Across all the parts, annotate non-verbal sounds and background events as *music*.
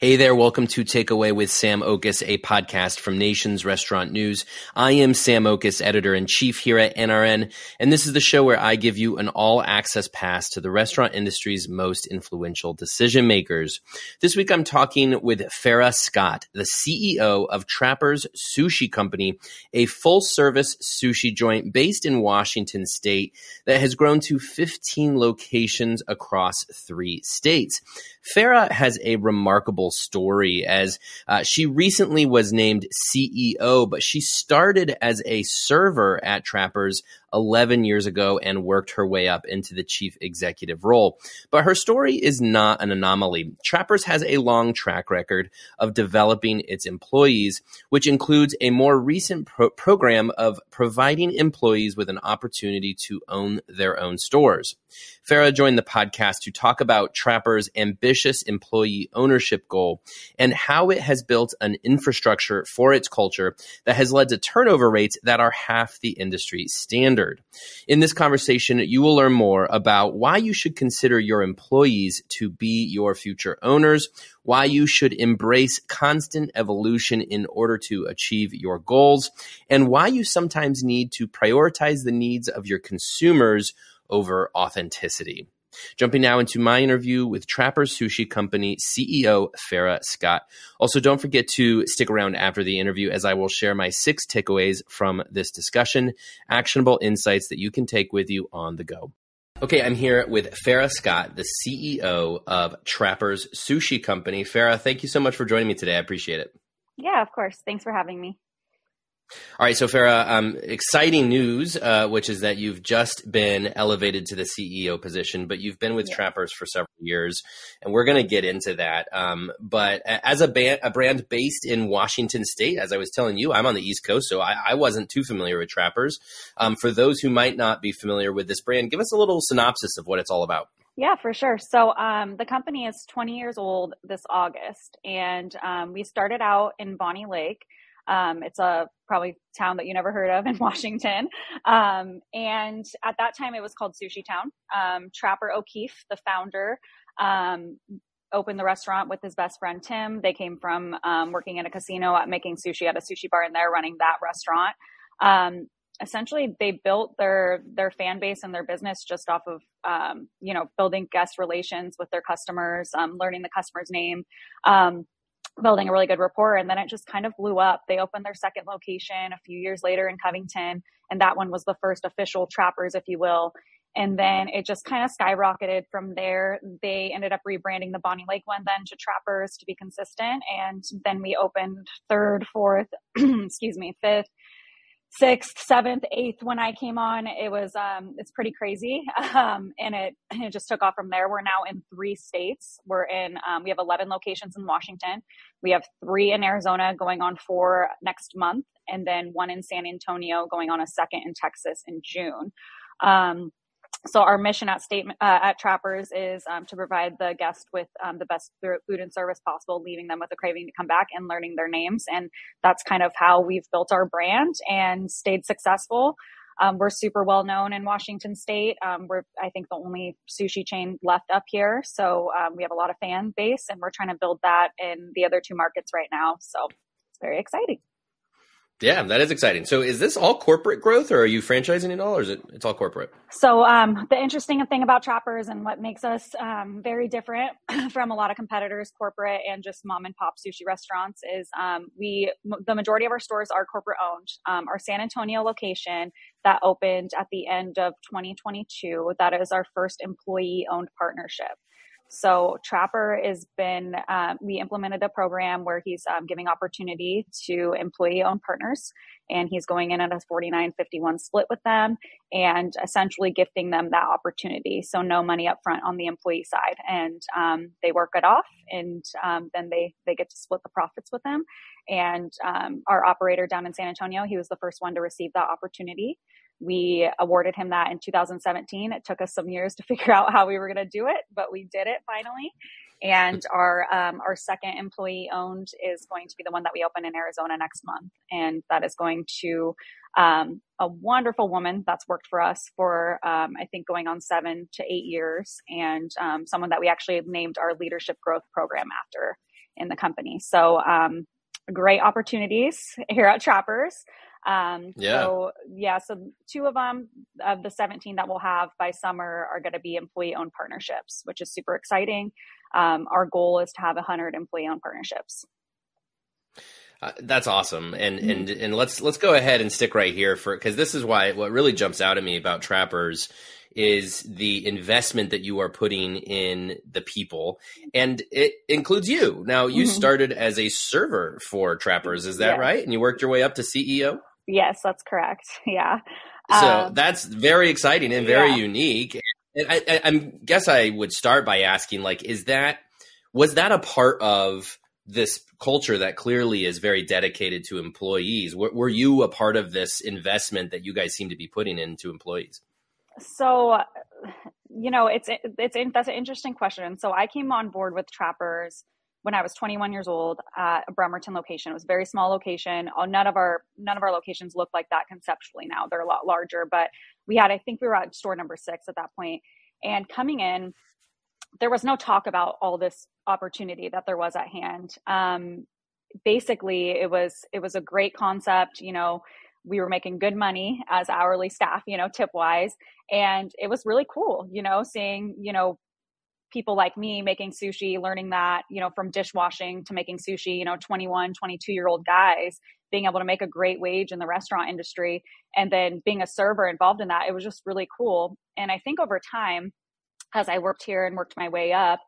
Hey there, welcome to Takeaway with Sam Oches, a podcast from Nation's Restaurant News. I am Sam Oches, editor in chief here at NRN, and this is the show where I give you an all access pass to the restaurant industry's most influential decision makers. This week I'm talking with Farrah Scott, the CEO of Trappers Sushi Company, a full service sushi joint based in Washington state that has grown to 15 locations across three states. Farrah has a remarkable story as uh, she recently was named CEO, but she started as a server at Trappers 11 years ago and worked her way up into the chief executive role. But her story is not an anomaly. Trappers has a long track record of developing its employees, which includes a more recent pro- program of providing employees with an opportunity to own their own stores. Farrah joined the podcast to talk about Trapper's ambitious employee ownership goal and how it has built an infrastructure for its culture that has led to turnover rates that are half the industry standard. In this conversation, you will learn more about why you should consider your employees to be your future owners, why you should embrace constant evolution in order to achieve your goals, and why you sometimes need to prioritize the needs of your consumers over authenticity. Jumping now into my interview with Trappers Sushi Company CEO Farrah Scott. Also, don't forget to stick around after the interview as I will share my six takeaways from this discussion, actionable insights that you can take with you on the go. Okay, I'm here with Farrah Scott, the CEO of Trappers Sushi Company. Farrah, thank you so much for joining me today. I appreciate it. Yeah, of course. Thanks for having me. All right, so Farrah, um, exciting news, uh, which is that you've just been elevated to the CEO position, but you've been with yeah. Trappers for several years, and we're going to get into that. Um, but as a, band, a brand based in Washington State, as I was telling you, I'm on the East Coast, so I, I wasn't too familiar with Trappers. Um, for those who might not be familiar with this brand, give us a little synopsis of what it's all about. Yeah, for sure. So um, the company is 20 years old this August, and um, we started out in Bonney Lake. Um, it's a probably town that you never heard of in *laughs* Washington. Um, and at that time, it was called Sushi Town. Um, Trapper O'Keefe, the founder, um, opened the restaurant with his best friend Tim. They came from um, working in a casino at making sushi at a sushi bar, and they're running that restaurant. Um, essentially, they built their their fan base and their business just off of you know building guest relations with their customers, learning the customer's name building a really good rapport and then it just kind of blew up. They opened their second location a few years later in covington and that one was the first official trappers if you will. And then it just kind of skyrocketed from there. They ended up rebranding the bonney lake one then to trappers to be consistent and then we opened third fourth *clears throat* excuse me fifth sixth, seventh, eighth when I came on. It was um, it's pretty crazy, *laughs* um, and it it just took off from there. We're now in three states. We're in um, we have eleven locations in Washington. We have three in Arizona, going on four next month, and then one in San Antonio, going on a second in Texas in June. Um, so our mission at state uh, at Trappers is um, to provide the guest with um, the best food and service possible, leaving them with a craving to come back and learning their names. And that's kind of how we've built our brand and stayed successful. Um, we're super well known in Washington State. Um, we're, I think, the only sushi chain left up here, so um, we have a lot of fan base, and we're trying to build that in the other two markets right now. So it's very exciting. Yeah, that is exciting. So, is this all corporate growth, or are you franchising it all, or is it it's all corporate? So, um, the interesting thing about Trappers and what makes us um, very different *laughs* from a lot of competitors, corporate and just mom and pop sushi restaurants, is um, we the majority of our stores are corporate owned. Um, our San Antonio location that opened at the end of 2022, that is our first employee owned partnership. So Trapper has been, um, we implemented a program where he's um, giving opportunity to employee owned partners and he's going in at a 49 51 split with them and essentially gifting them that opportunity. So no money up front on the employee side and um, they work it off and um, then they, they get to split the profits with them. And um, our operator down in San Antonio, he was the first one to receive that opportunity. We awarded him that in 2017. It took us some years to *laughs* figure out how we were going to do it, but we did it finally. And our um, our second employee owned is going to be the one that we open in Arizona next month, and that is going to um, a wonderful woman that's worked for us for um, I think going on seven to eight years, and um, someone that we actually named our leadership growth program after. in the company. So, um, great opportunities here at Trappers. Um, yeah. So yeah, so two of them of the 17 that we'll have by summer are going to be employee owned partnerships, which is super exciting. Um, our goal is to have 100 employee owned partnerships. Uh, that's awesome, and mm-hmm. and and let's let's go ahead and stick right here for because this is why what really jumps out at me about trappers is the investment that you are putting in the people and it includes you now you mm-hmm. started as a server for trappers is that right and you worked your way up to ceo Yes, that's correct. *laughs* Yeah. So um, that's very exciting and very yeah. unique. And I, I, I guess I would start by asking, like, is that was that a part of this culture that clearly is very dedicated to employees? Were, were you a part of this investment that you guys seem to be putting into employees? So, you know, it's it's that's an interesting question. So I came on board with Trappers when I was 21 years old at a Bremerton location. It was a very small location. Uh, none of our none of our locations look like that conceptually now. They're a lot larger, but we had I think we were at store number 6 at that point. And coming in there was no talk about all this opportunity that there was at hand. Um, basically it was it was a great concept, you know, we were making good money as hourly staff, you know, tip wise. And it was really cool, you know, seeing, you know, people like me making sushi, learning that, you know, from dishwashing to making sushi, you know, 21, 22 year old guys being able to make a great wage in the restaurant industry and then being a server involved in that. It was just really cool. And I think over time, as I worked here and worked my way up,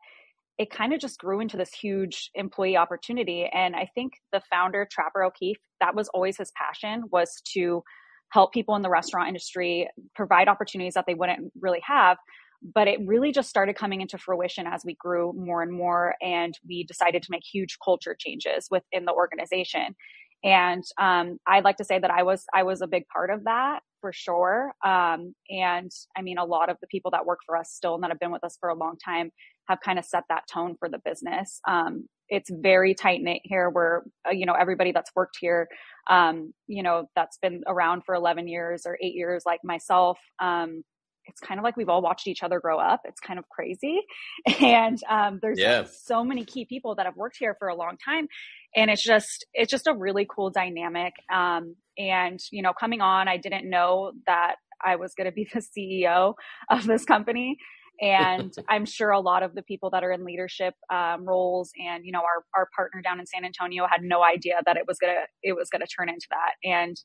it kind of just grew into this huge employee opportunity. And I think the founder, Trapper O'Keefe, that was always his passion was to help people in the restaurant industry provide opportunities that they wouldn't really have but it really just started coming into fruition as we grew more and more and we decided to make huge culture changes within the organization. And um, i'd like to say that i was i was a big part of that for sure. Um, and i mean a lot of the people that work for us still and that have been with us for a long time have kind of set that tone for the business. Um, it's very tight knit here. Where uh, you know everybody that's worked here um, you know that's been around for 11 years or 8 years like myself um, it's kind of like we've all watched each other grow up. It's kind of crazy. *laughs* And um, there's yeah. so many key people that have worked here for a long time. And it's just, it's just a really cool dynamic. Um, and, you know, coming on, I didn't know that I was going to be *laughs* the CEO of this company. And *laughs* I'm sure a lot of the people that are in leadership um, roles and, you know, our, our partner down in San Antonio had no idea that it was going to, it was going to turn into that. And,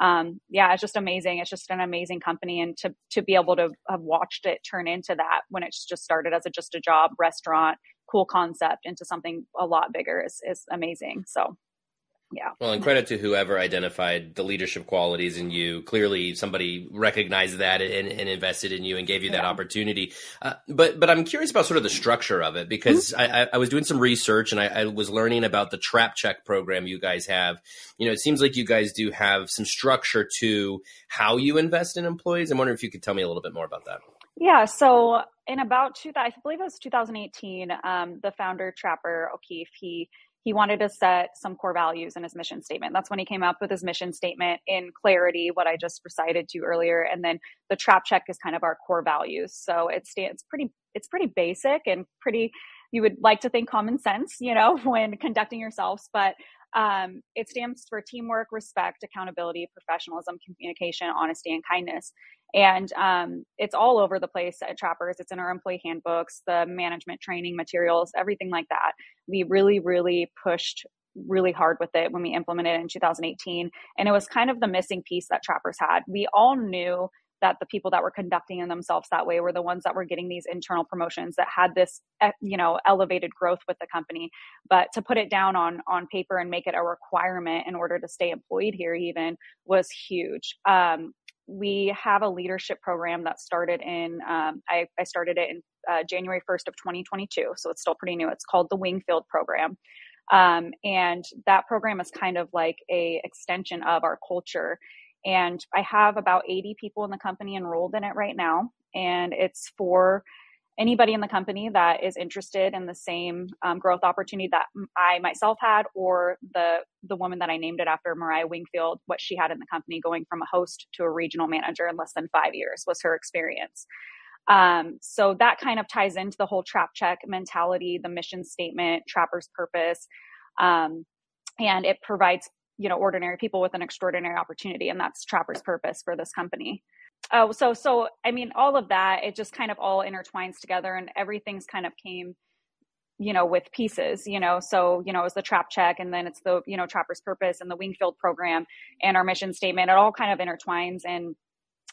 um, yeah, it's just amazing. It's just an amazing company, and to to be able to have watched it turn into that when it's just started as a just a job restaurant, cool concept into something a lot bigger is is amazing. So yeah. Well, and credit to whoever identified the leadership qualities in you. Clearly, somebody recognized that and, and invested in you and gave you that yeah. opportunity. Uh, but but I'm curious about sort of the structure of it because mm-hmm. I, I, was doing some research and I, I, was learning about the Trap Check program you guys have. You know, it seems like you guys do have some structure to how you invest in employees. I'm wondering if you could tell me a little bit more about that. Yeah. So in about two, I believe it was 2018, um, the founder Trapper O'Keefe he he wanted to set some core values in his mission statement. That's when he came up with his mission statement in clarity, what I just recited to you earlier. And then the trap check is kind of our core values. So it stands pretty, it's pretty basic and pretty, you would like to think common sense, you know, *laughs* when conducting yourselves, but um, it stands for teamwork, respect, accountability, professionalism, communication, honesty, and kindness. And um, it's all over the place at Trappers. It's in our employee handbooks, the management training materials, everything like that. We really, really pushed really hard with it when we implemented it in 2018. And it was kind of the missing piece that Trappers had. We all knew that the people that were conducting themselves that way were the ones that were getting these internal promotions that had this you know elevated growth with the company. But to put it down on on paper and make it a requirement in order to stay employed here even was huge. Um, we have a leadership program that started in um, I, I, started it in uh, january 1st of 2022 so it's still pretty new. It's called the wingfield program. Um, and that program is kind of like a extension of our culture and I have about 80 people in the company enrolled in it right now. And it's for anybody in the company that is interested in the same um, growth opportunity that I myself had, or the the woman that I named it after, Mariah Wingfield, what she had in the company, going from a host to a regional manager in less than five years was her experience. Um, so that kind of ties into the whole trap check mentality, the mission statement, trapper's purpose. Um, and it provides, you know, ordinary people with an extraordinary opportunity. And that's trapper's purpose for this company. Oh, so, so, I mean, all of that, it just kind of all intertwines together and everything's kind of came, you know, with pieces, you know, so, you know, it's the trap check and then it's the, you know, trapper's purpose and the Wingfield program and our mission statement. It all kind of intertwines and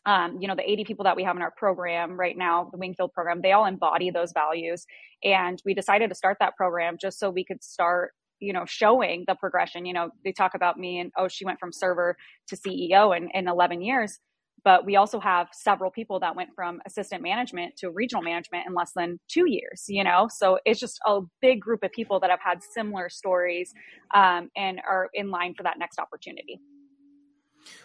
um, you know, the 80 people that we have in our program right now, the Wingfield program, they all embody those values. And we decided to start that program just so we could start, you know, showing the progression. You know, they talk about me and, oh, she went from server to CEO in, in 11 years. But we also have several people that went from assistant management to regional management in less than two years, you know? So it's just a big group of people that have had similar stories um, and are in line for that next opportunity.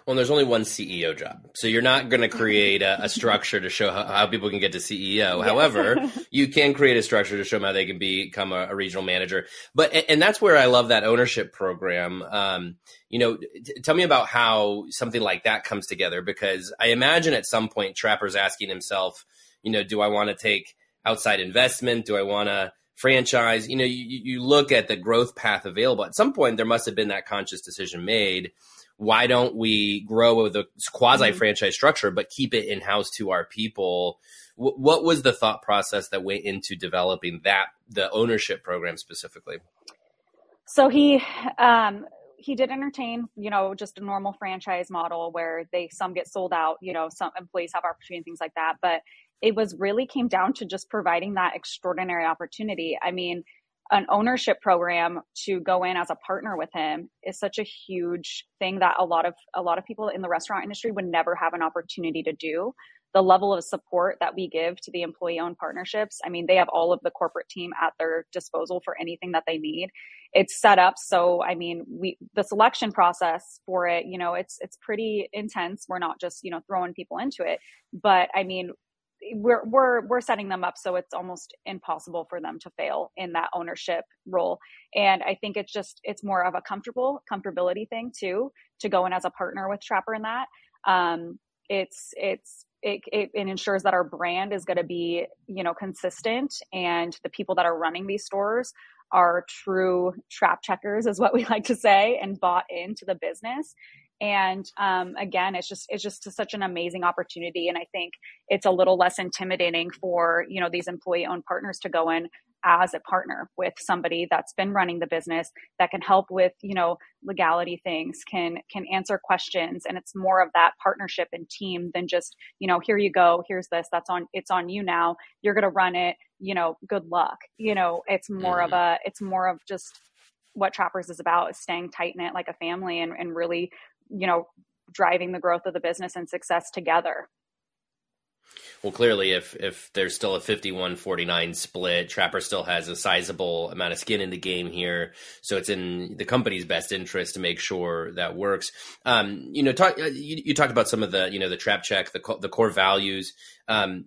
Well, there's only one CEO job. So you're not going to create a, a, structure to show how, how, people can get to CEO. Yes. However, *laughs* you can create a structure to show them how they can become a, a regional manager. But, and that's where I love that ownership program. Um, you know, t- tell me about how something like that comes together because I imagine at some point Trapper's asking himself, you know, do I want to take outside investment? Do I want to franchise? You know, you, you look at the growth path available. At some point, there must have been that conscious decision made why don't we grow with a quasi franchise structure but keep it in house to our people? W- what was the thought process that went into developing that the ownership program specifically? So he um, he did entertain you know just a normal franchise model where they some get sold out you know some employees have opportunity and things like that. But it was really came down to just providing that extraordinary opportunity. I mean an ownership program to go in as a partner with him is such a huge thing that a lot of a lot of people in the restaurant industry would never have an opportunity to do. The level of support that we give to the employee owned partnerships i mean they have all of the corporate team at their disposal for anything that they need. It's set up so i mean we the selection process for it you know it's it's pretty intense. We're not just you know throwing people into it. But i mean we're we're we're setting them up so it's almost impossible for them to fail in that ownership role. And i think it's just it's more of a comfortable comfortability thing too to go in as a partner with trapper in that. Um it's it's it, it, it ensures that our brand is going to be you know consistent and the people that are running these stores are true trap checkers is what we *laughs* like to say and bought into the business and um, again it's just it's just such an amazing opportunity. And i think it's a little less intimidating for you know these employee owned partners to go in as a partner with somebody that's been running the business that can help with you know legality things can can answer questions. And it's more of that partnership and team than just you know here you go here's this that's on it's on you now. You're going to run it you know good luck. You know it's more mm-hmm. of a it's more of just what trappers is about is staying tight knit like a family and, and really you know, driving the growth of the business and success together. Well, clearly, if if there's still a 51-49 split, Trapper still has a sizable amount of skin in the game here, so it's in the company's best interest to make sure that works. Um, you know, talk, uh, you, you, talked about some of the you know the trap check, the the core values. Um,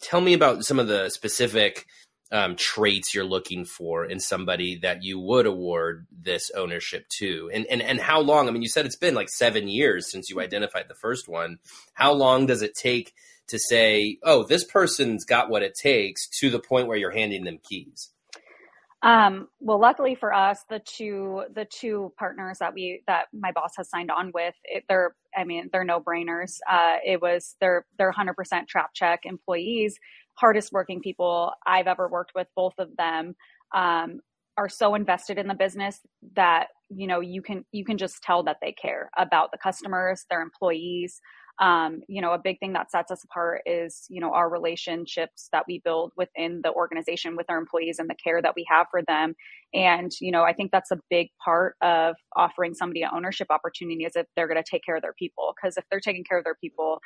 tell me about some of the specific um, traits you're looking for in somebody that you would award this ownership to. And, and and how long i mean you said it's been like seven years since you identified the first one. How long does it take to say oh this person's got what it takes to the point where you're handing them keys? Um, well luckily for us the two the two partners that we that my boss has signed on with it, they're i mean they're no brainers uh, it was they're they're 100% trap check employees hardest working people I've ever worked with. Both of them um, are so invested in the business that you know you can you can just tell that they care about the customers, their employees. Um, you know, a big thing that sets us apart is you know our relationships that we build within the organization with our employees and the care that we have for them. And you know, I think that's a big part of offering somebody an ownership opportunity is if they're going to take care of their people. Because if they're taking care of their people,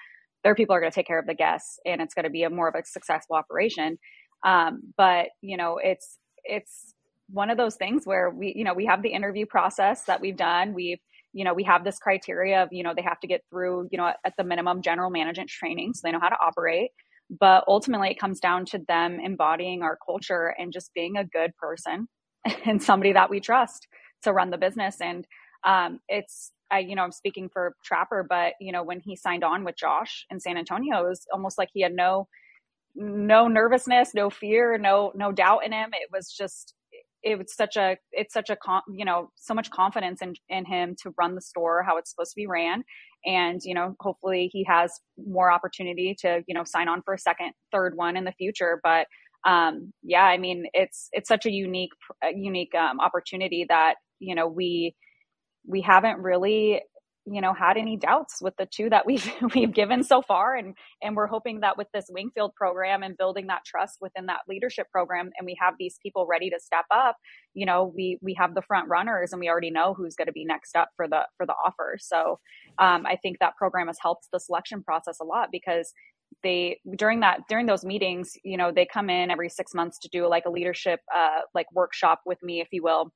their people are going to take care of the guests and it's going to be a more of a successful operation um, but you know it's it's one of those things where we you know we have the interview process that we've done we've you know we have this criteria of you know they have to get through you know at the minimum general management training so they know how to operate but ultimately it comes down to them embodying our culture and just being a good person *laughs* and somebody that we trust to run the business and um, it's I, you know, I'm speaking for Trapper, but you know, when he signed on with Josh in San Antonio, it was almost like he had no, no nervousness, no fear, no no doubt in him. It was just it was such a it's such a you know so much confidence in in him to run the store how it's supposed to be ran. And you know hopefully he has more opportunity to you know sign on for a second third one in the future. But um yeah i mean it's it's such a unique unique um, opportunity that you know we we haven't really you know had any doubts with the two that we've *laughs* we've given so far. And and we're hoping that with this wingfield program and building that trust within that leadership program and we have these people ready to step up you know we we have the front runners and we already know who's going to be next up for the for the offer. So um, i think that program has helped the selection process a lot because they during that during those meetings you know they come in every six months to do like a leadership uh, like workshop with me if you will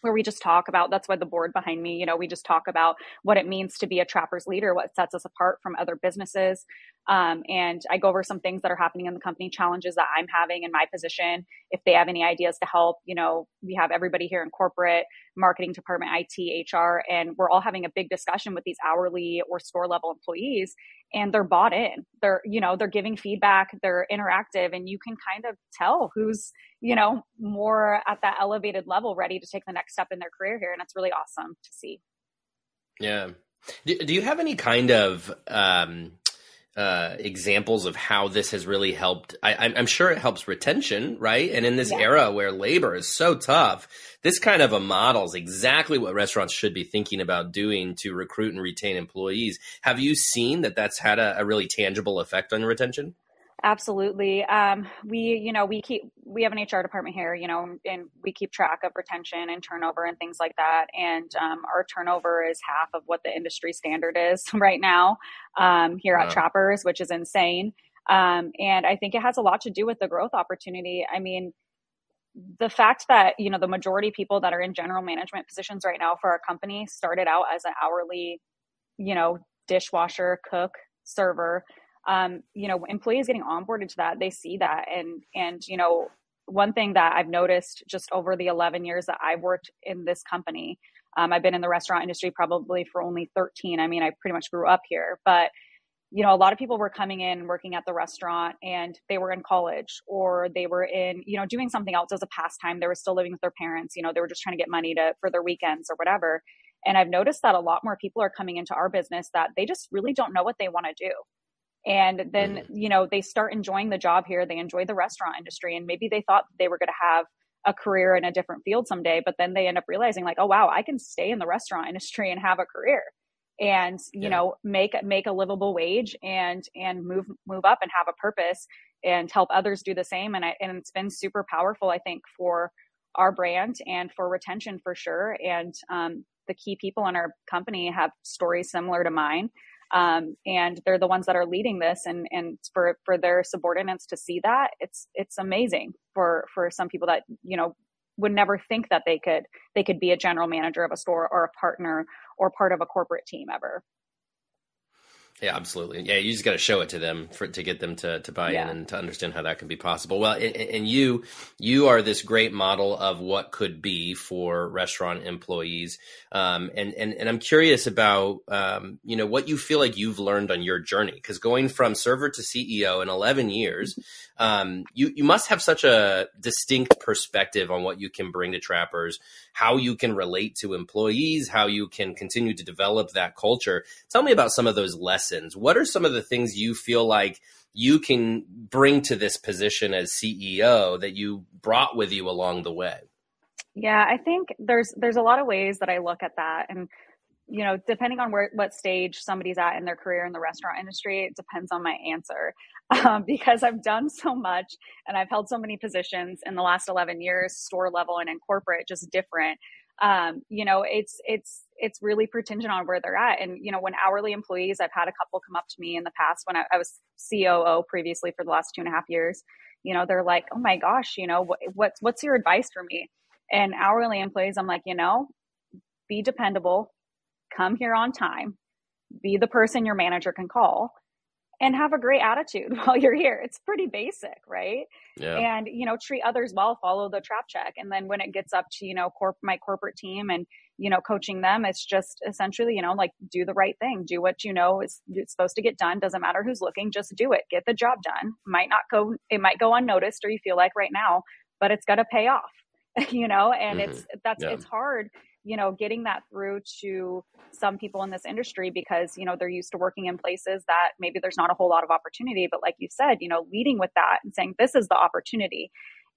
where we just talk about that's why the board behind me you know we just talk about what it means to be a trappers leader what sets us apart from other businesses um, and i go over some things that are happening in the company challenges that i'm having in my position. If they have any ideas to help you know we have everybody here in corporate marketing department it hr and we're all having a big discussion with these hourly or store level employees and they're bought in. They're you know they're giving feedback they're interactive and you can kind of tell who's you know more at that elevated level ready to take the next step in their career here and it's really awesome to see. Yeah. Do you have any kind of um uh, examples of how this has really helped. I, am sure it helps retention, right? And in this yeah. era where labor is so tough, this kind of a model is exactly what restaurants should be thinking about doing to recruit and retain employees. Have you seen that that's had a, a really tangible effect on retention? Absolutely. Um, we, you know, we keep, we have an HR department here, you know, and we keep track of retention and turnover and things like that. And um, our turnover is half of what the industry standard is *laughs* right now um, here wow. at Trappers, which is insane. Um, and I think it has a lot to do with the growth opportunity. I mean, the fact that you know the majority people that are in general management positions right now for our company started out as an hourly you know dishwasher cook server um, you know employees getting onboarded to that they see that. And and you know one thing that i've noticed just over the 11 years that i've worked in this company um, i've been in the restaurant industry probably for only 13 i mean i pretty much grew up here. But you know a lot of people were coming in working at the restaurant and they were in college or they were in you know doing something else as a pastime. They were still living with their parents you know they were just trying to get money to for their weekends or whatever. And i've noticed that a lot more people are coming into our business that they just really don't know what they want to do and then mm-hmm. you know they start enjoying the job here. They enjoy the restaurant industry. And maybe they thought they were going to have a career in a different field someday but then they end up realizing like oh wow i can stay in the restaurant industry and have a career and you yeah. know make make a livable wage and and move move up and have a purpose and help others do the same. And I, and it's been super powerful i think for our brand and for retention for sure. And um, the key people in our company have stories similar to mine um, and they're the ones that are leading this and and for for their subordinates to see that it's it's amazing for for some people that you know would never think that they could they could be a general manager of a store or a partner or part of a corporate team ever yeah, absolutely. Yeah, you just got to show it to them for to get them to to buy yeah. in and to understand how that can be possible. Well, and, and, you you are this great model of what could be for restaurant employees. Um, and and and I'm curious about um, you know what you feel like you've learned on your journey because going from server to CEO in 11 years, um, you you must have such a distinct perspective on what you can bring to trappers, how you can relate to employees, how you can continue to develop that culture. Tell me about some of those lessons lessons, what are some of the things you feel like you can bring to this position as CEO that you brought with you along the way? Yeah, I think there's there's a lot of ways that I look at that and you know, depending on where what stage somebody's at in their career in the restaurant industry, it depends on my answer. *laughs* Um, because I've done so much and I've held so many positions in the last 11 years, store level and in corporate, just different um, you know, it's it's it's really contingent on where they're at. And you know, when hourly employees, I've had a couple come up to me in the past when I, I was COO previously for the last two and a half years. You know, they're like, "Oh my gosh, you know, what, what's what's your advice for me?" And hourly employees, I'm like, you know, be dependable, come here on time, be the person your manager can call, and have a great attitude *laughs* while you're here. It's pretty basic, right? Yeah. And you know, treat others well, follow the trap check, and then when it gets up to you know corp my corporate team and you know coaching them, it's just essentially you know like do the right thing, do what you know is it's supposed to get done. Doesn't matter who's looking, just do it, get the job done. Might not go, it might go unnoticed, or you feel like right now, but it's got to pay off, *laughs* you know. And mm-hmm. it's that's yeah. it's hard you know getting that through to some people in this industry because you know they're used to working in places that maybe there's not a whole lot of opportunity but like you said you know leading with that and saying this is the opportunity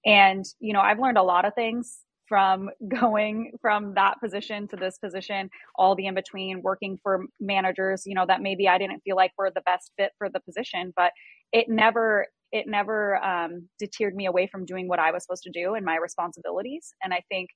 and you know i've learned a lot of things from going from that position to this position all the in between working for managers you know that maybe i didn't feel like were the best fit for the position but it never it never um, deterred me away from doing what i was supposed to do and my responsibilities. And i think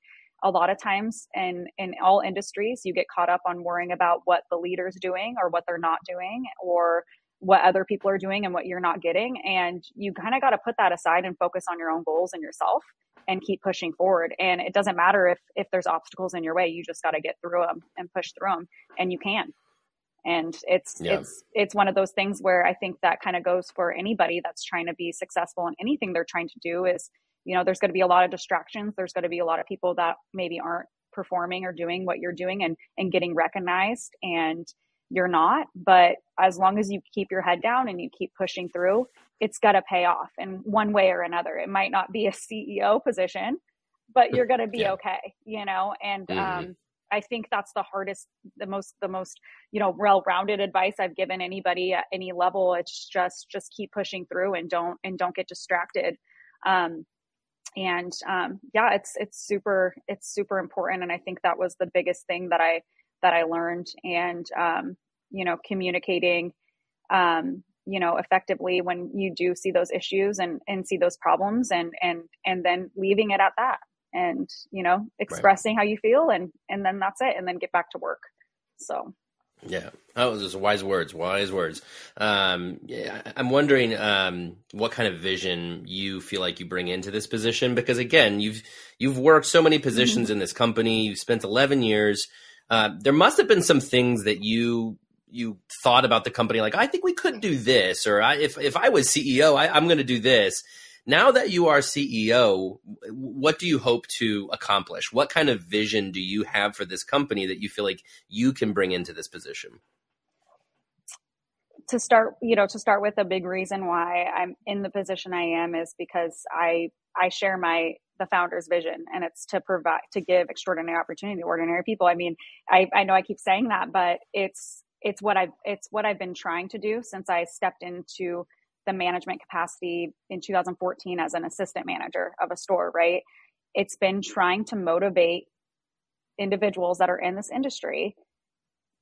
a lot of times in in all industries you get caught up on worrying about what the leader's doing or what they're not doing or what other people are doing and what you're not getting. And you kind of got to put that aside and focus on your own goals and yourself and keep pushing forward. And it doesn't matter if if there's obstacles in your way you just got to get through them and push through them and you can. And it's yeah. it's it's one of those things where i think that kind of goes for anybody that's trying to be successful in anything they're trying to do is you know there's going to be a lot of distractions. There's going to be a lot of people that maybe aren't performing or doing what you're doing and and getting recognized. And you're not but as long as you keep your head down and you keep pushing through it's going to pay off in one way or another it might not be a ceo position but you're going to be *laughs* yeah. okay you know and mm-hmm. um I think that's the hardest, the most, the most, you know, well-rounded advice I've given anybody at any level. It's just, just keep pushing through and don't, and don't get distracted. Um, and um, yeah it's it's super it's super important and i think that was the biggest thing that i that i learned and um, you know communicating um, you know effectively when you do see those issues and and see those problems and and and then leaving it at that and you know expressing right. how you feel and and then that's it and then get back to work so yeah, oh, those are wise words. Wise words. Um, yeah, I'm wondering um, what kind of vision you feel like you bring into this position because again, you've you've worked so many positions mm-hmm. in this company. You've spent 11 years. Uh, there must have been some things that you you thought about the company, like I think we could do this, or I, if if I was CEO, I, I'm going to do this. Now that you are CEO, what do you hope to accomplish? What kind of vision do you have for this company that you feel like you can bring into this position? To start, you know, to start with, a big reason why I'm in the position I am is because I I share my the founder's vision and it's to provide to give extraordinary opportunity to ordinary people i mean I, I know i keep saying that but it's it's what i've it's what i've been trying to do since i stepped into the management capacity in 2014 as an assistant manager of a store, right? It's been trying to motivate individuals that are in this industry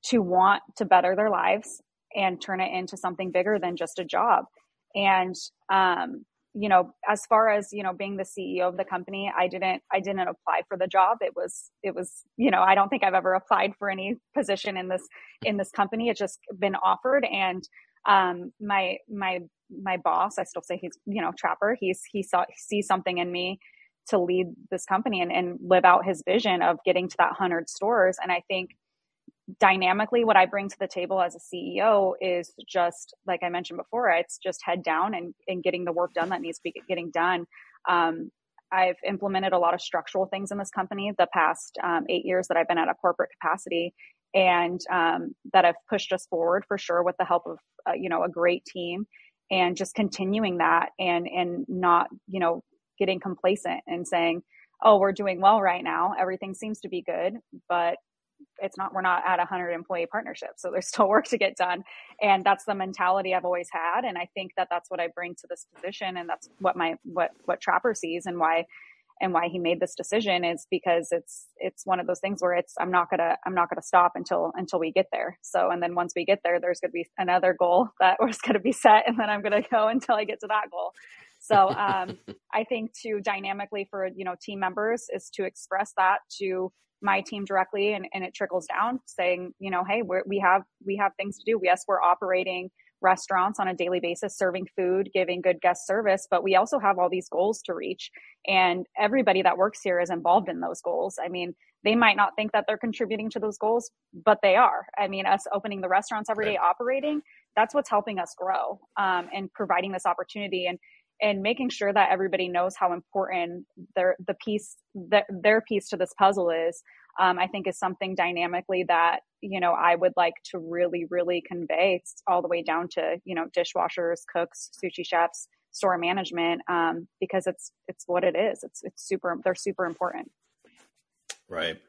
to want to better their lives and turn it into something bigger than just a job. And um, you know, as far as you know, being the CEO of the company, I didn't I didn't apply for the job. It was it was you know I don't think I've ever applied for any position in this in this company. It's just been offered, and um, my my my boss, I still say he's, you know, Trapper. He's, he saw, he sees something in me to lead this company and, and live out his vision of getting to that hundred stores. And I think dynamically what I bring to the table as a CEO is just, like I mentioned before, it's just head down and, and getting the work done that needs to be getting done. Um, I've implemented a lot of structural things in this company the past um, eight years that I've been at a corporate capacity and um, that have pushed us forward for sure with the help of, uh, you know, a great team and just continuing that and and not you know getting complacent and saying oh we're doing well right now everything seems to be good but it's not we're not at a 100 employee partnership so there's *laughs* still work to get done and that's the mentality i've always had and i think that that's what i bring to this position and that's what my what what trapper sees and why and why he made this decision is because it's it's one of those things where it's I'm not gonna I'm not gonna stop until until we get there. So and then once we get there, there's gonna be another goal *laughs* that was gonna be set, and then I'm gonna go *laughs* until I get to that goal. So um, I think to dynamically for you know team members is to express that to my team directly, and, and it trickles down, saying you know hey we we have we have things to do. Yes, we're operating restaurants on a daily basis, serving food, giving good guest service, but we also have all these goals to reach. And everybody that works here is involved in those goals. I mean, they might not think that they're contributing to those goals, but they are. I mean, us opening the restaurants every day, operating, that's what's helping us grow um, and providing this opportunity and and making sure that everybody knows how important their the piece that their piece to this puzzle is um, i think is something dynamically that you know i would like to really really convey all the way down to you know dishwashers cooks sushi chefs store management um, because it's it's what it is. It's it's super they're super important. Right.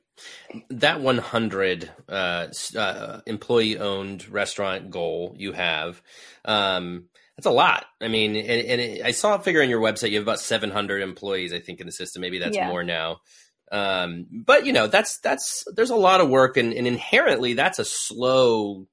That 100 uh, uh, employee owned restaurant goal you have um, that's a lot. I mean, and, and it, I saw a figure on your website. You have about 700 employees, I think, in the system. Maybe that's yeah. more now. Um, but you know, that's that's there's a lot of work, and, and inherently, that's a slow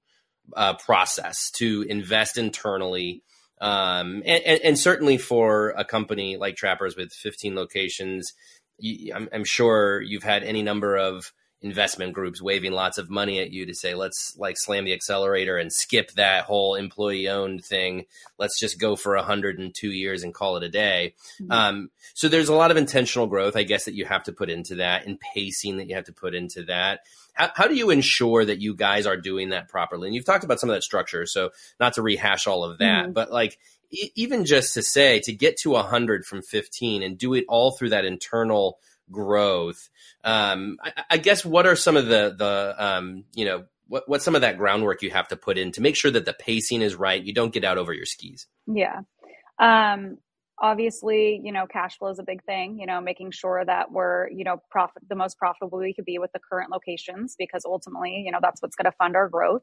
uh, process to invest internally. Um, and, and, and, certainly for a company like Trappers with 15 locations, you, I'm, I'm sure you've had any number of investment groups waving lots of money at you to say let's like slam the accelerator and skip that whole employee owned thing let's just go for 102 years and call it a day mm-hmm. um, so there's a lot of intentional growth i guess that you have to put into that and pacing that you have to put into that how, how do you ensure that you guys are doing that properly and you've talked about some of that structure so not to rehash all of that mm-hmm. but like even just to say to get to 100 from 15 and do it all through that internal growth. Um, I, I, guess what are some of the the um, you know what what's some of that groundwork you have to put in to make sure that the pacing is right, you don't get out over your skis. Yeah. Um, obviously, you know, cash flow is a big thing. You know, making sure that we're you know profit the most profitable we could be with the current locations because ultimately, you know, that's what's going to fund our growth.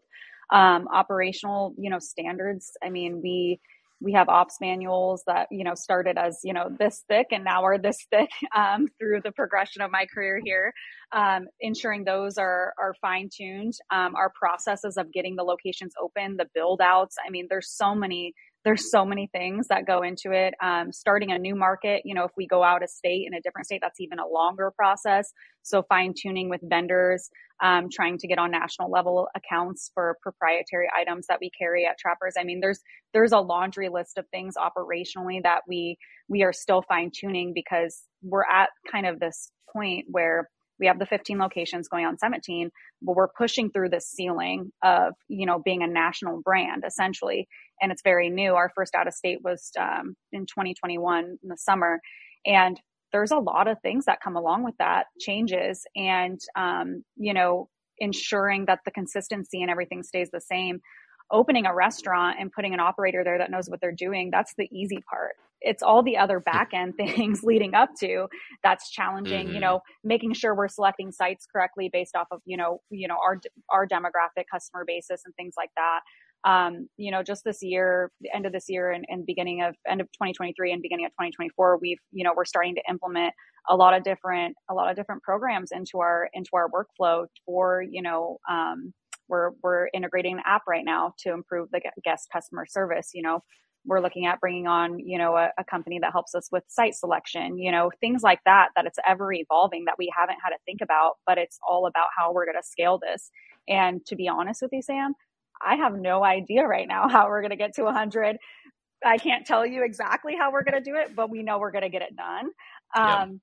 Um, operational, you know, standards. I mean, we we have ops manuals that you know started as you know this thick and now are this thick *laughs* um, through the progression of my career here. Um, ensuring those are are fine tuned um, our processes of getting the locations open the build outs i mean there's so many there's so many things that go into it. Um, starting a new market, you know, if we go out of state in a different state, that's even a longer process. So fine tuning with vendors, um, trying to get on national level accounts for proprietary items that we carry at Trappers. I mean, there's there's a laundry list of things operationally that we we are still fine tuning because we're at kind of this point where we have the 15 locations going on 17 but we're pushing through this ceiling of you know being a national brand essentially and it's very new. Our first out of state was um, in 2021 in the summer. And there's a lot of things that come along with that changes and um, you know ensuring that the consistency and everything stays the same. Opening a restaurant and putting an operator there that knows what they're doing that's the easy part. It's all the other back end *laughs* things leading up to that's challenging mm-hmm. you know making sure we're selecting sites correctly based off of you know you know our our demographic customer basis and things like that um, you know just this year the end of this year and, and beginning of end of 2023 and beginning of 2024 we've you know we're starting to implement a lot of different a lot of different programs into our into our workflow for you know um, we're we're integrating an app right now to improve the guest customer service you know. We're looking at bringing on you know a, a, company that helps us with site selection you know things like that that it's ever evolving that we haven't had to think about but it's all about how we're going to scale this. And to be honest with you sam i have no idea right now how we're going to get to 100 i can't tell you exactly how we're going to do it but we know we're going to get it done. Um,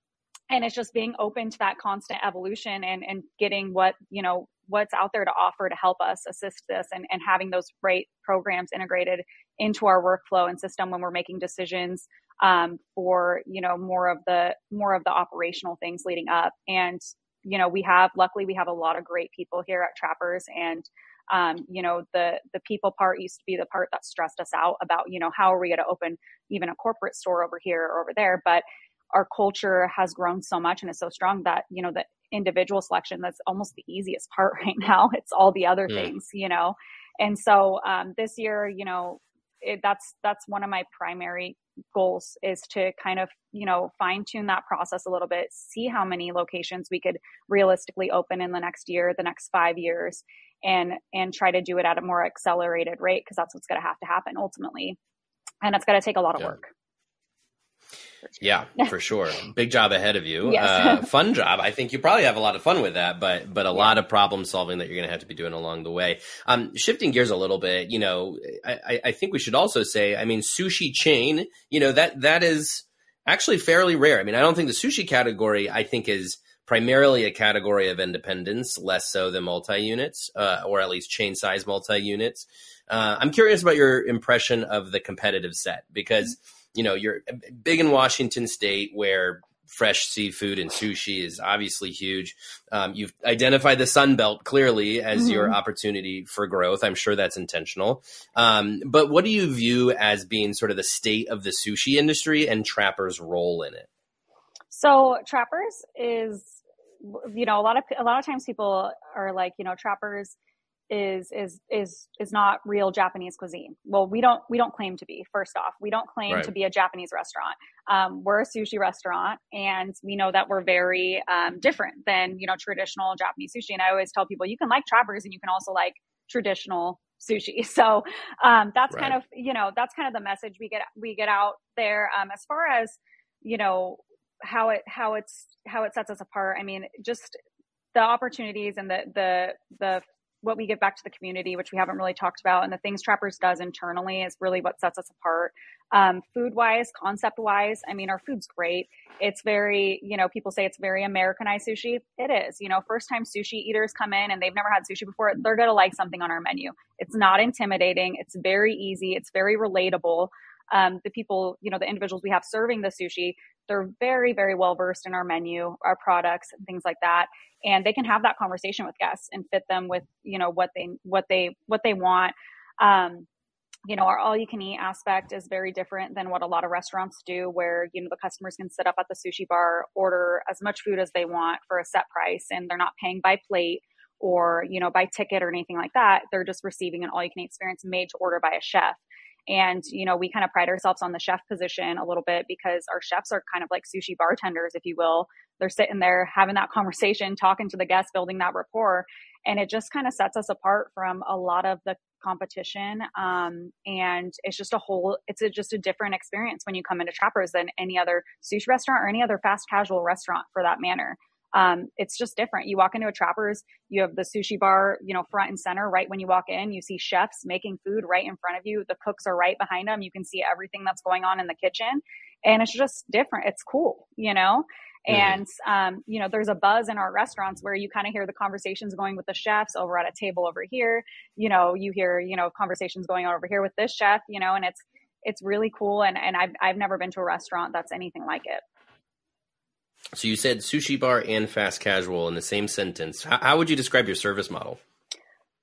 and it's just being open to that constant evolution and and getting what you know what's out there to offer to help us assist this and, and having those right programs integrated into our workflow and system when we're making decisions um, for you know more of the more of the operational things leading up. And you know we have luckily we have a lot of great people here at trappers and um, you know the the people part used to be the part that stressed us out about you know how are we going to open even a corporate store over here or over there? But our culture has grown so much and is so strong that you know the individual selection that's almost the easiest *laughs* part right now. It's all the other mm. things you know? And so um, this year you know it, that's that's one of my primary goals is to kind of you know fine tune that process a little bit see how many locations we could realistically open in the next year the next five years and and try to do it at a more accelerated rate because that's what's going to have to happen ultimately and it's going to take a lot of yeah. work yeah, for *laughs* sure. Big job ahead of you. Yes. Uh, fun job. I think you probably have a lot of fun with that, but but a yeah. lot of problem solving that you're going to have to be doing along the way. Um, shifting gears a little bit, you know, I, I think we should also say, I mean, sushi chain, you know, that that is actually fairly rare. I mean, I don't think the sushi category, I think, is primarily a category of independents, less so than multi units, uh, or at least chain size multi units. Uh, I'm curious about your impression of the competitive set because you know you're big in Washington State, where fresh seafood and sushi is obviously huge. Um, you've identified the Sun Belt clearly as mm-hmm. your opportunity for growth. I'm sure that's intentional. Um, but what do you view as being sort of the state of the sushi industry and Trappers' role in it? So Trappers is, you know, a lot of a lot of times people are like, you know, Trappers is is is is not real Japanese cuisine. Well, we don't we don't claim to be. First off, we don't claim right. to be a Japanese restaurant. Um, we're a sushi restaurant, and we know that we're very um, different than you know traditional Japanese sushi. And I always tell people you can like Trappers, and you can also like traditional sushi. *laughs* So um, that's right. kind of you know that's kind of the message we get we get out there. Um, as far as you know how it how it's how it sets us apart. I mean, just the opportunities and the the the what we give back to the community, which we haven't really talked about, and the things Trappers does internally is really what sets us apart. Um, food wise, concept wise, I mean, our food's great. It's very, you know, people say it's very Americanized sushi. It is. You know, first time sushi eaters come in and they've never had sushi before, they're going to like something on our menu. It's not intimidating. It's very easy. It's very relatable. Um, the people, you know, the individuals we have serving the sushi, they're very, very well versed in our menu, our products, and things like that. And they can have that conversation with guests and fit them with, you know, what they what they what they want. Um, you know, our all you can eat aspect is very different than what a lot of restaurants do, where, you know, the customers can sit up at the sushi bar, order as much food as they want for a set price, and they're not paying by plate or, you know, by ticket or anything like that. They're just receiving an all you can eat experience made to order by a chef. And, you know, we kind of pride ourselves on the chef position a little bit because our chefs are kind of like sushi bartenders, if you will. They're sitting there having that *laughs* conversation, talking to the guests, building that rapport. And it just kind of sets us apart from a lot of the competition. Um, and it's just a whole, it's a, just a different experience when you come into Trappers than any other sushi restaurant or any other fast casual restaurant for that manner um, it's just different. You walk into a Trappers, you have the sushi bar, you know, front and center. Right when you walk in, you see chefs making food right in front of you. The cooks are right behind them. You can see everything that's going on in the kitchen, and it's just different. It's cool, you know. And um, you know, there's a buzz in our restaurants where you kind of hear the conversations going with the chefs over at a table over here. You know, you hear you know conversations going on over here with this chef. You know, and it's it's really cool. And and I've I've never been to a restaurant that's anything like it. So you said sushi bar and fast casual in the same sentence. How, how would you describe your service model?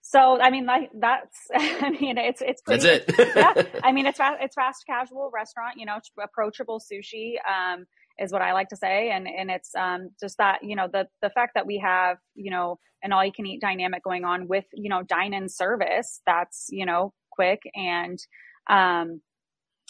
So I mean, like that's *laughs* I mean, it's it's pretty, that's it. *laughs* yeah, I mean, it's fast, it's fast casual restaurant. You know, approachable sushi um, is what I like to say, and and it's um, just that you know the the fact that we have you know an all you can eat dynamic going on with you know dine in service that's you know quick and um,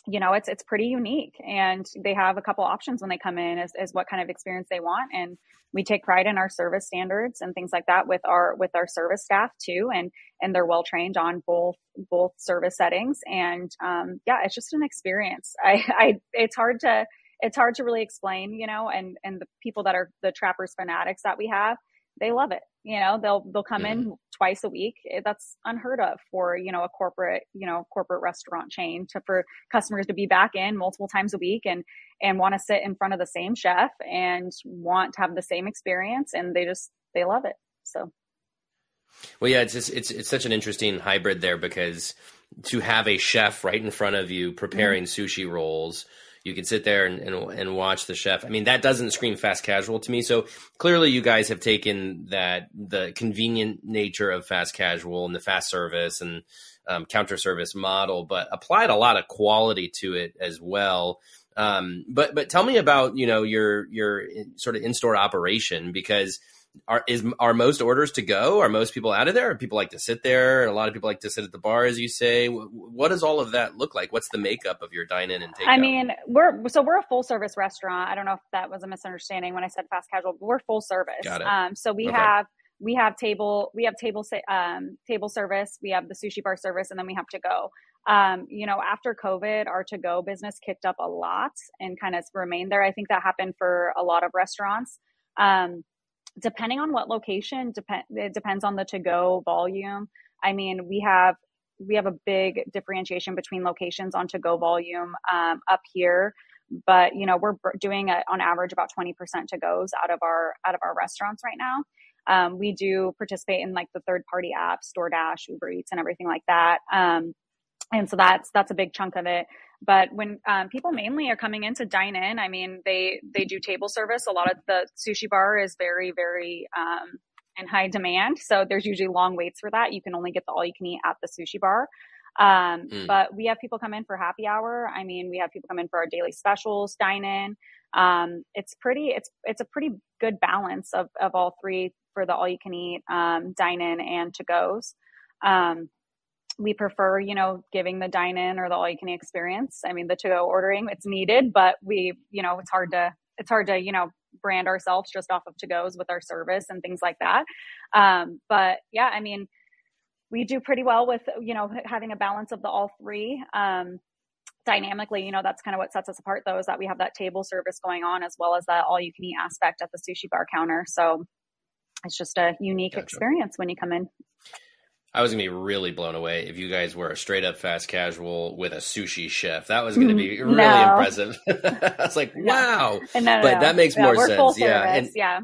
you know, it's it's pretty unique, and they have a couple options when they come in as, as what kind of experience they want, and we take pride in our service standards and things like that with our with our service staff too, and and they're well trained on both both service settings, and um, yeah, it's just an experience. *laughs* I, I it's hard to it's hard to really explain, you know, and and the people that are the trappers fanatics that we have, they love it. You know, they'll they'll come in twice a week. That's unheard of for you know a corporate you know corporate restaurant chain to for customers to be back in multiple times a week and and want to sit in front of the same chef and want to have the same experience and they just they love it. So. Well, yeah, it's just, it's it's such an interesting hybrid there because to have a chef right in front of you preparing mm-hmm. sushi rolls you can sit there and, and, and watch the chef. I mean, that doesn't scream fast casual to me. So clearly, you guys have taken that the convenient nature of fast casual and the fast service and um, counter service model, but applied a lot of quality to it as well. Um, but but tell me about you know your your sort of in store operation because are is are most orders to go? Are most people out of there? Or people like to sit there? A lot of people like to sit at the bar, as you say. What does all of that look like? What's the makeup of your dine in and take? I mean, we're so we're a full service restaurant. I don't know if that was a misunderstanding when I said fast casual. But we're full service. Got it. Um, so we okay. have we have table we have table um, table service. We have the sushi bar service, and then we have to go. Um, you know, after COVID, our to go business kicked up a lot and kind of remained there. I think that happened for a lot of restaurants. Um, depending on what location, depend it depends on the to go volume. I mean, we have we have a big differentiation between locations on to go volume um, up here. but you know we're doing a, on average about 20% to goes out of our out of our restaurants right now um, we do participate in like the third party apps DoorDash Uber Eats and everything like that um, and so that's that's a big chunk of it but when um, people mainly are coming in to dine in i mean they they do table service a lot of the sushi bar is very very um, in high demand so there's usually long waits for that you can only get the all you can eat at the sushi bar um, mm. But we have people come in for happy hour. I mean, we have people come in for our daily specials, dine in. Um, it's pretty. It's it's a pretty good balance of of all three for the all you can eat, um, dine in, and to goes. Um, we prefer, you know, giving the dine in or the all you can eat experience. I mean, the to go ordering it's needed, but we, you know, it's hard to it's hard to you know brand ourselves just off of to goes with our service and things like that. Um, but yeah, I mean we do pretty well with you know having a balance of the all three um, dynamically you know that's kind of what sets us apart though is that we have that table service going on as well as that all you can eat aspect at the sushi bar counter so it's just a unique gotcha. experience when you come in I was gonna be really blown away if you guys were a straight up fast casual with a sushi chef. That was gonna be really no. impressive. *laughs* I was like, wow. *laughs* No. No, but that makes more sense. yeah. And, yeah.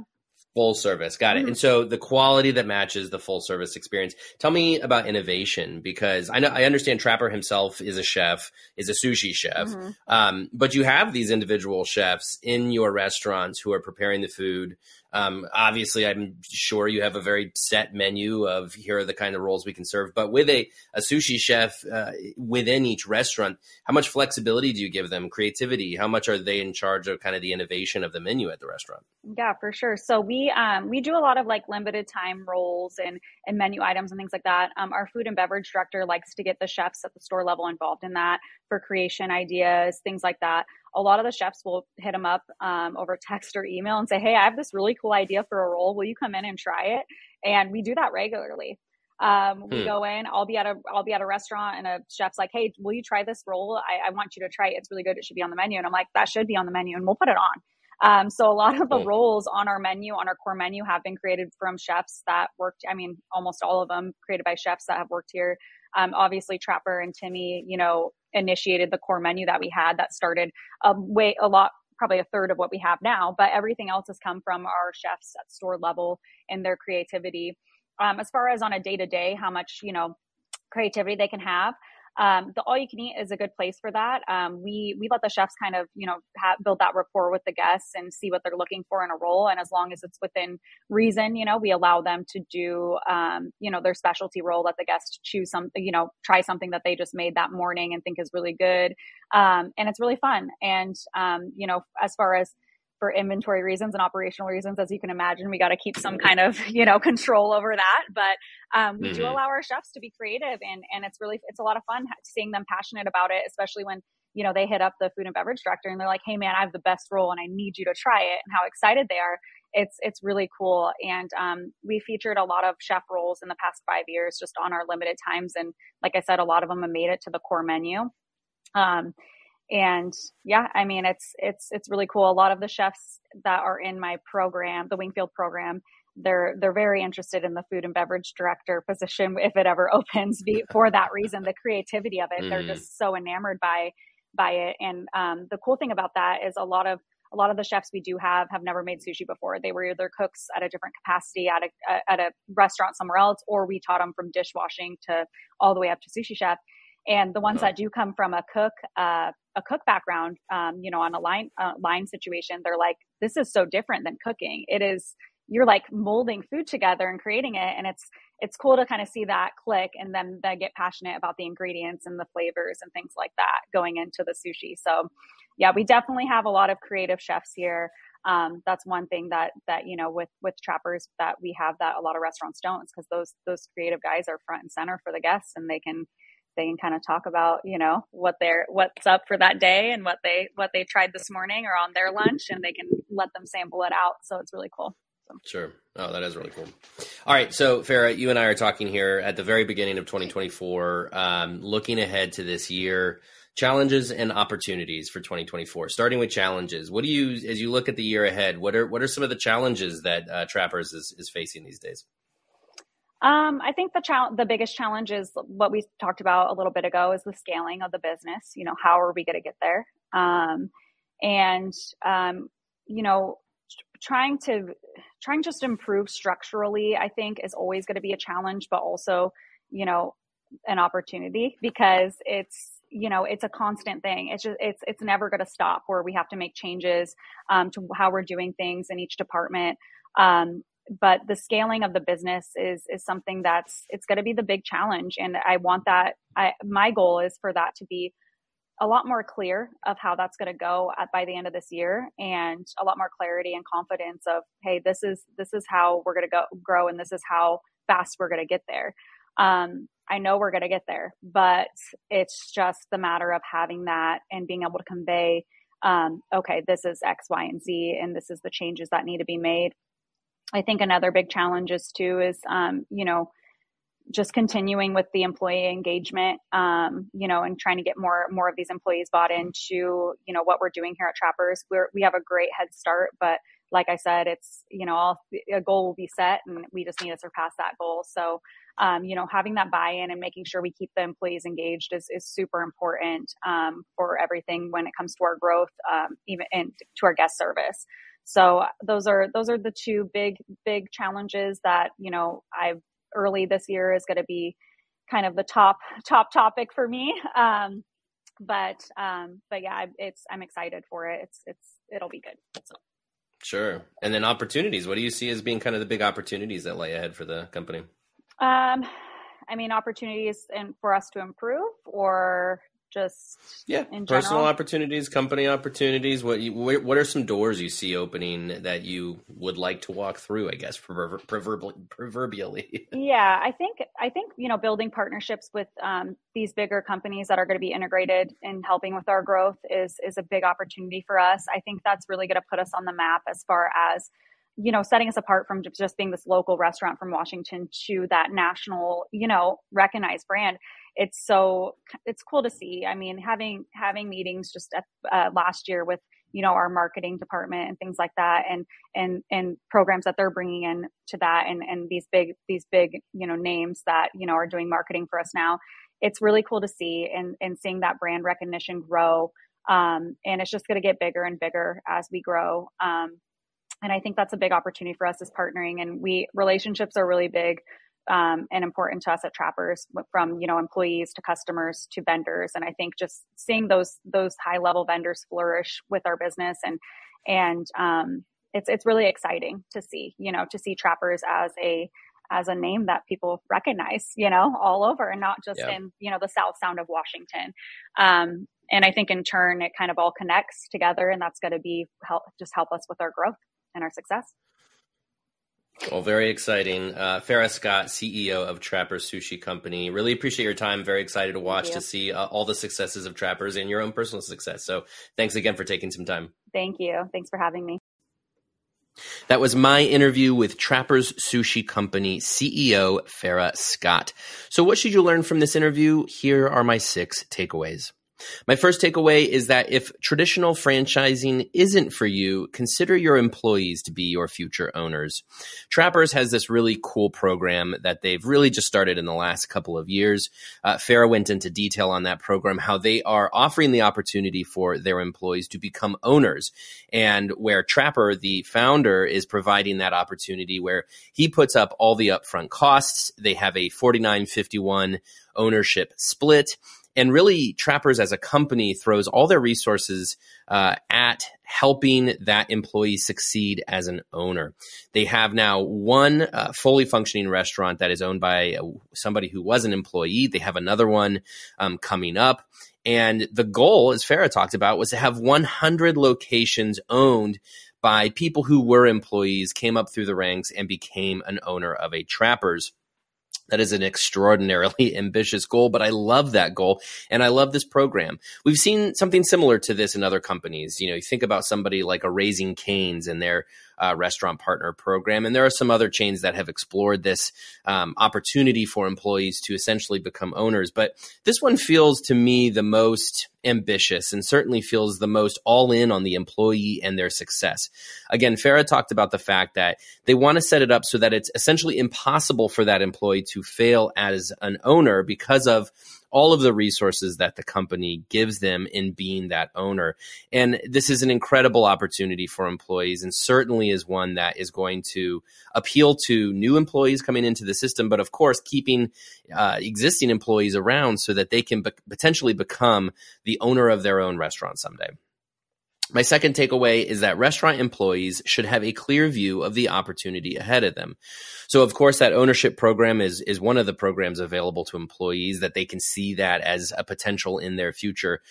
Full service. Got it. Mm-hmm. And so the quality that matches the full service experience. Tell me about innovation because I know I understand Trapper himself is a chef, is a sushi chef. Mm-hmm. Um, but you have these individual chefs in your restaurants who are preparing the food um, obviously, I'm sure you have a very set menu of here are the kind of rolls we can serve. But with a, a sushi chef uh, within each restaurant, how much flexibility do you give them? Creativity? How much are they in charge of kind of the innovation of the menu at the restaurant? Yeah, for sure. So we um, we do a lot of like limited time rolls and and menu items and things like that. Um, our food and beverage director likes to get the chefs at the store level involved in that for creation ideas, things like that a lot of the chefs will hit them up um, over text or email and say, Hey, I have this really cool idea for a roll. Will you come in and try it? And we do that regularly. Um, we hmm. go in, I'll be at a, I'll be at a restaurant and a chef's like, Hey, will you try this roll? I, I want you to try it. It's really good. It should be on the menu. And I'm like, that should be on the menu and we'll put it on. Um, so a lot of the rolls on our menu, on our core menu have been created from chefs that worked. I mean, almost all of them created by chefs that have worked here. Um, obviously Trapper and Timmy, you know, initiated the core menu that we had that started a way a lot probably a third of what we have now but everything else has come from our chefs at store level and their creativity. Um, as far as on a day to day how much you know creativity they can have um, the all you can eat is a good place for that. Um, we we let the chefs kind of you know build that rapport with the guests and see what they're looking for in a role, and as long as it's within reason, you know, we allow them to do um, you know their specialty role. Let the guests choose some you know, try something that they just made that morning and think is really good, um, and it's really fun. And um, you know, as far as for inventory reasons and operational reasons, as you can imagine, we got to keep some kind of you know control over that. But um, we mm-hmm. do allow our chefs to be creative, and and it's really it's a lot of fun seeing them passionate about it, especially when you know they hit up the food and beverage director and they're like, "Hey man, I have the best roll, and I need you to try it," and how excited they are. It's it's really cool, and um, we featured a lot of chef roles in the past five years just on our limited times, and like I said, a lot of them have made it to the core menu. Um, and yeah i mean it's it's it's really cool a lot of the chefs that are in my program the wingfield program they're they're very interested in the food and beverage director position if it ever *laughs* opens for that reason the creativity of it mm. they're mm-hmm. just so enamored by by it and um, the cool thing about that is a lot of a lot of the chefs we do have have never made sushi before. They were either cooks at a different capacity at a at a restaurant somewhere else, or we taught them from dishwashing to all the way up to sushi chef. And the ones that do come from a cook uh, a cook background, um, you know, on a line uh, line situation, they're like, this is so different than cooking. It is you're like molding food together and creating it, and it's it's cool to kind of see that click, and then they get passionate about the ingredients and the flavors and things like that going into the sushi. So, yeah, we definitely have a lot of creative chefs here. Um, that's one thing that that you know with with trappers that we have that a lot of restaurants don't because those those creative guys are front and center for the guests and they can they can kind of talk about you know what they're what's up for that day and what they what they tried this morning or on their lunch and they can let them sample it out. So it's really cool. Sure. Oh that is really cool. All right. So farrah you and i are talking here at the very beginning of 2024 um, looking ahead to this year challenges and opportunities for 2024 starting with challenges what do you as you look at the year ahead what are what are some of the challenges that uh, trappers is, is facing these days um, I think the challenge, the biggest challenge is what we talked about a little bit ago is the scaling of the business. You know, how are we going to get there? Um, and um, you know trying to trying just improve structurally i think is always going to be a challenge but also you know an opportunity because it's you know it's a constant thing it's just it's it's never going to stop where we have to make changes um, to how we're doing things in each department um, but the scaling of the business is is something that's it's going to be the big challenge and i want that i my goal is for that to be a lot more clear of how that's going to go at, by the end of this year and a lot more clarity and confidence of hey this is this is how we're going to go grow and this is how fast we're going to get there um, I know we're going to get there, but it's just the matter of having that and being able to convey, um, okay, this is X, Y, and Z, and this is the changes that need to be made. I think another big challenge is too is, um, you know, just continuing with the employee engagement, um, you know, and trying to get more more of these employees bought into, you know, what we're doing here at Trappers. We're we have a great head start, but like I said, it's you know, all, a goal will be set, and we just need to surpass that goal. So um, you know, having that buy-in and making sure we keep the employees engaged is, is super important um, for everything when it comes to our growth, um, even and to our guest service. So those are those are the two big big challenges that you know I've early this year is going to be kind of the top top topic for me. Um, but um, but yeah, it's I'm excited for it. It's it's it'll be good. So. Sure. And then opportunities. What do you see as being kind of the big opportunities that lay ahead for the company? Um, I mean, opportunities and for us to improve, or just yeah, personal opportunities, company opportunities. What you, what are some doors you see opening that you would like to walk through? I guess proverbially. proverbially. *laughs* yeah, I think I think you know building partnerships with um, these bigger companies that are going to be integrated in helping with our growth is is a big opportunity for us. I think that's really going to put us on the map as far as you know, setting us apart from just being this local restaurant from Washington to that national, you know, recognized brand. It's so it's cool to see. I mean, having having meetings just at, uh, last year with you know our marketing department and things like that, and and and programs that they're bringing in to that, and and these big these big you know names that you know are doing marketing for us now. It's really cool to see and and seeing that brand recognition grow. Um, and it's just going to get bigger and bigger as we grow. Um, and i think that's a big opportunity for us as partnering. And we relationships are really big um, and important to us at trappers from you know employees to customers to vendors. And i think just seeing those those high level vendors flourish with our business and and um, it's it's really exciting to see you know to see trappers as a as a name that people recognize you know all over and not just yeah. in you know the south sound of washington. Um, and i think in turn it kind of all connects together and that's going to be help just help us with our growth and our success. Well, very exciting. Uh, Farrah Scott, CEO of Trappers Sushi Company. Really appreciate your time. Very excited to watch to see uh, all the successes of Trappers and your own personal success. So thanks again for taking some time. Thank you. Thanks for having me. That was my interview with Trappers Sushi Company CEO Farrah Scott. So, what should you learn from this interview? Here are my six takeaways. My first takeaway is that if traditional franchising isn't for you, consider your employees to be your future owners. Trappers has this really cool program that they've really just started in the last couple of years. Uh, Farrah went into detail on that program, how they are offering the opportunity for their employees to become owners, and where Trapper, the founder, is providing that opportunity where he puts up all the upfront costs. They have a 4951 ownership split and really trappers as a company throws all their resources uh, at helping that employee succeed as an owner. They have now one uh, fully functioning restaurant that is owned by uh, somebody who was an employee. They have another one um, coming up. And the goal as farrah talked about was to have 100 locations owned by people who were employees came up through the ranks and became an owner of a trappers that is an extraordinarily *laughs* ambitious goal, but I love that goal and I love this program. We've seen something similar to this in other companies. You know, you think about somebody like a Raising Cane's and their uh, restaurant partner program. And there are some other chains that have explored this um, opportunity for employees to essentially become owners. But this one feels to me the most ambitious and certainly feels the most all in on the employee and their success. Again, Farrah talked about the fact that they want to set it up so that it's essentially impossible for that employee to fail as an owner because of all of the resources that the company gives them in being that owner. And this is an incredible opportunity for employees and certainly is one that is going to appeal to new employees coming into the system, but of course, keeping uh, existing employees around so that they can be- potentially become the owner of their own restaurant someday. My second takeaway is that restaurant employees should have a clear view of the opportunity ahead of them. So, of course, that ownership program is is one of the programs available to employees that they can see that as a potential in their future.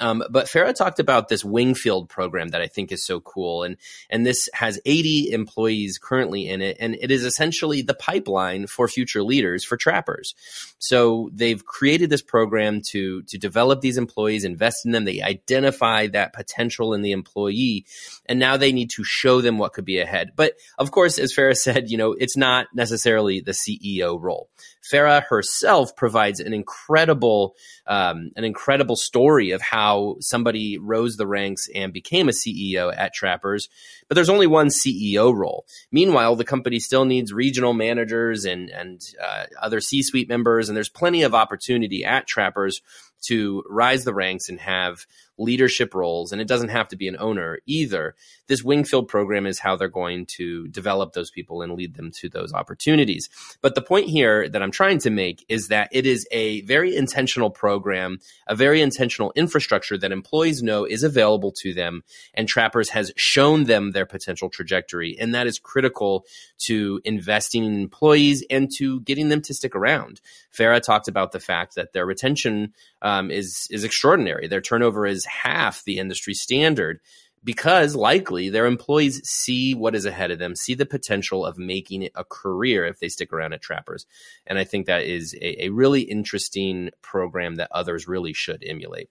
Um, but Farrah talked about this Wingfield program that I think is so cool, and and this has 80 employees currently in it, and it is essentially the pipeline for future leaders for trappers. So they've created this program to to develop these employees, invest in them. They identify that potential in the employee, and now they need to show them what could be ahead. But of course, as Farrah said, you know, it's not necessarily the CEO role. Farrah herself provides an incredible, um, an incredible story of how somebody rose the ranks and became a CEO at Trappers. But there's only one CEO role. Meanwhile, the company still needs regional managers and and uh, other C-suite members, and there's plenty of opportunity at Trappers to rise the ranks and have leadership roles, and it doesn't have to be an owner either. This Wingfield program is how they're going to develop those people and lead them to those opportunities. But the point here that I'm trying to make is that it is a very intentional program, a very intentional infrastructure that employees know is available to them, and Trappers has shown them their potential trajectory. And that is critical to investing in employees and to getting them to stick around. Farrah talked about the fact that their retention um, is is extraordinary. Their turnover is half the industry standard because likely their employees see what is ahead of them, see the potential of making it a career if they stick around at Trappers. And I think that is a, a really interesting program that others really should emulate.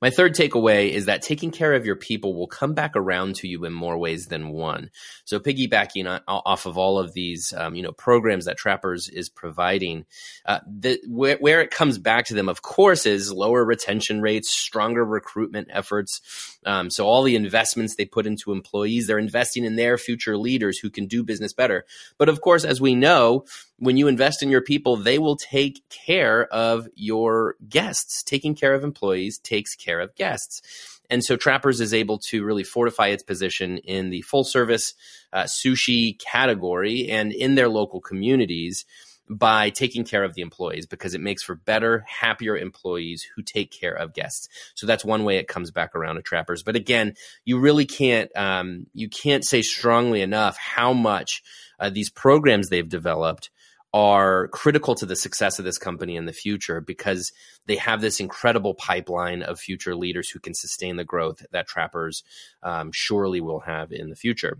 My third takeaway is that taking care of your people will come back around to you in more ways than one. So, piggybacking off of all of these, um, you know, programs that Trappers is providing, uh, the, where, where, it comes back to them, of course, is lower retention rates, stronger recruitment efforts. Um, so, all the investments they put into employees, they're investing in their future leaders who can do business better. But of course, as we know, when you invest in your people, they will take care of your guests. Taking care of employees takes care of guests. And so Trappers is able to really fortify its position in the full service uh, sushi category and in their local communities by taking care of the employees because it makes for better, happier employees who take care of guests. So that's one way it comes back around to Trappers. But again, you really can't um, you can't say strongly enough how much uh, these programs they've developed are critical to the success of this company in the future because they have this incredible pipeline of future leaders who can sustain the growth that trappers um, surely will have in the future.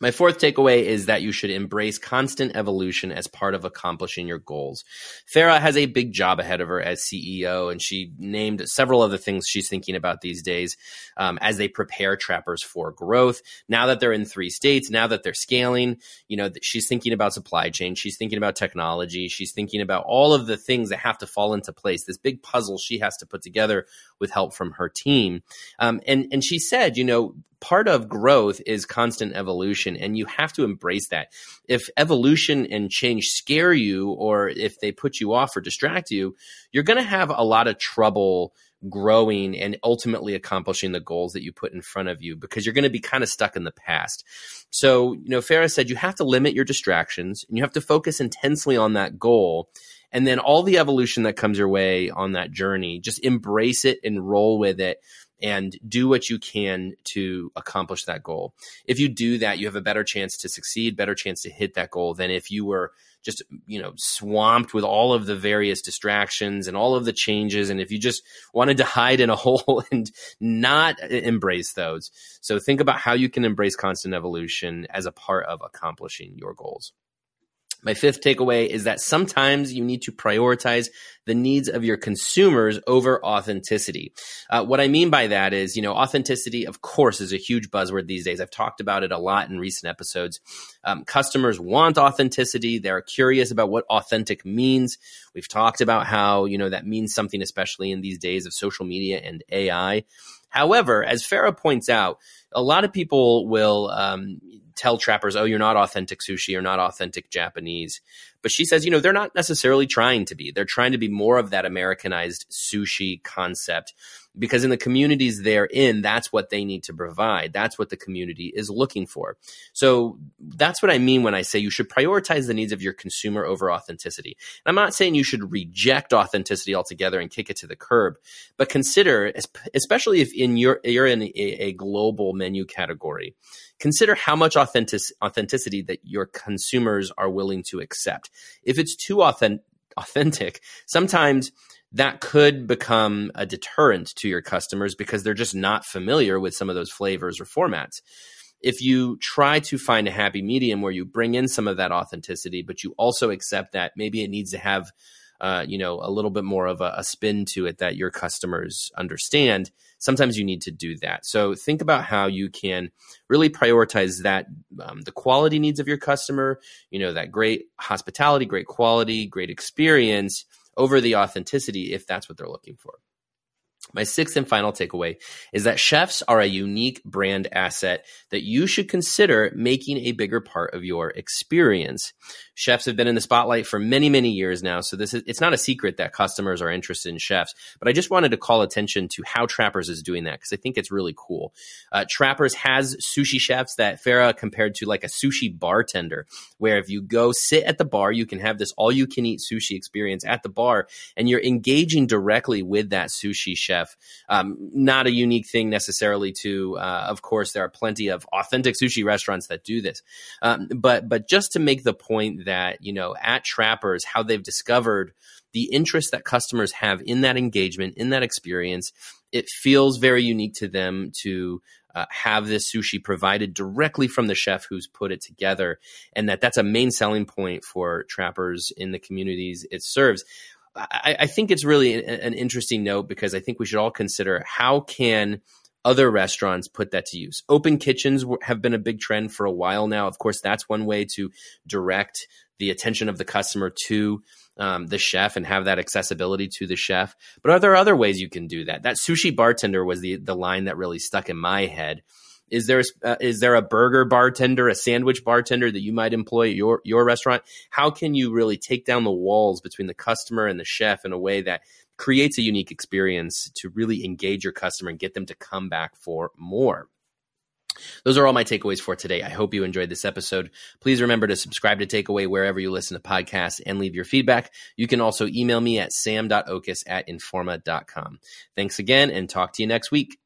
My fourth takeaway is that you should embrace constant evolution as part of accomplishing your goals. Farrah has a big job ahead of her as CEO, and she named several of the things she's thinking about these days um, as they prepare trappers for growth. Now that they're in three states, now that they're scaling, you know, she's thinking about supply chain, she's thinking about technology, she's thinking about all of the things that have to fall into place. This big puzzle she has to put together with help from her team. Um, and and she said, you know, part of growth is constant evolution and you have to embrace that if evolution and change scare you or if they put you off or distract you you're going to have a lot of trouble growing and ultimately accomplishing the goals that you put in front of you because you're going to be kind of stuck in the past. So, you know, Farrah said you have to limit your distractions and you have to focus intensely on that goal. And then all the evolution that comes your way on that journey, just embrace it and roll with it and do what you can to accomplish that goal. If you do that, you have a better chance to succeed, better chance to hit that goal than if you were just, you know, swamped with all of the various distractions and all of the changes. And if you just wanted to *laughs* hide in a hole and not embrace those. So think about how you can embrace constant evolution as a part of accomplishing your goals. My fifth takeaway is that sometimes you need to prioritize the needs of your consumers over authenticity. Uh, what I mean by that is, you know, authenticity, of course, is a huge buzzword these days. I've talked about it a lot in recent episodes. Um, customers want authenticity. They're curious about what authentic means. We've talked about how, you know, that means something, especially in these days of social media and AI. However, as Farrah points out, a lot of people will um, tell trappers, oh, you're not authentic sushi, you're not authentic Japanese. But she says, you know, they're not necessarily trying to be. They're trying to be more of that Americanized sushi concept because in the communities they're in, that's what they need to provide. That's what the community is looking for. So that's what I mean when I say you should prioritize the needs of your consumer over authenticity. And I'm not saying you should reject authenticity altogether and kick it to the curb, but consider, especially if in your, you're in a, a global menu category, consider how much authentic, authenticity that your consumers are willing to accept. If it's too authentic, authentic, sometimes that could become a deterrent to your customers because they're just not familiar with some of those flavors or formats. If you try to find a happy medium where you bring in some of that authenticity, but you also accept that maybe it needs to have, uh, you know, a little bit more of a, a spin to it that your customers understand, sometimes you need to do that. So think about how you can really prioritize that, um, the quality needs of your customer, you know, that great hospitality, great quality, great experience over the authenticity if that's what they're looking for. My sixth and final takeaway is that chefs are a unique brand asset that you should consider making a bigger part of your experience. Chefs have been in the spotlight for many, many years now, so this is it's not a secret that customers are interested in chefs. But I just wanted to call attention to how Trappers is doing that because I think it's really cool. Uh, Trappers has sushi chefs that Farrah compared to like a sushi bartender, where if you go sit at the bar, you can have this all you can eat sushi experience at the bar, and you're engaging directly with that sushi chef chef. Um, not a unique thing necessarily to, uh, of course, there are plenty of authentic sushi restaurants that do this. Um, but, but just to make the point that, you know, at Trappers, how they've discovered the interest that customers have in that engagement, in that experience, it feels very unique to them to uh, have this sushi provided directly from the chef who's put it together, and that that's a main selling point for trappers in the communities it serves. I, I think it's really an, an interesting note because I think we should all consider how can other restaurants put that to use. Open kitchens have been a big trend for a while now. Of course, that's one way to direct the attention of the customer to um, the chef and have that accessibility to the chef. But are there other ways you can do that? That sushi bartender was the the line that really stuck in my head. Is there a, uh, is there a burger bartender, a sandwich bartender that you might employ at your your restaurant? How can you really take down the walls between the customer and the chef in a way that creates a unique experience to really engage your customer and get them to come back for more? Those are all my takeaways for today. I hope you enjoyed this episode. Please remember to subscribe to Takeaway wherever you listen to podcasts and leave your feedback. You can also email me at sam.oches at informa.com. Thanks again and talk to you next week.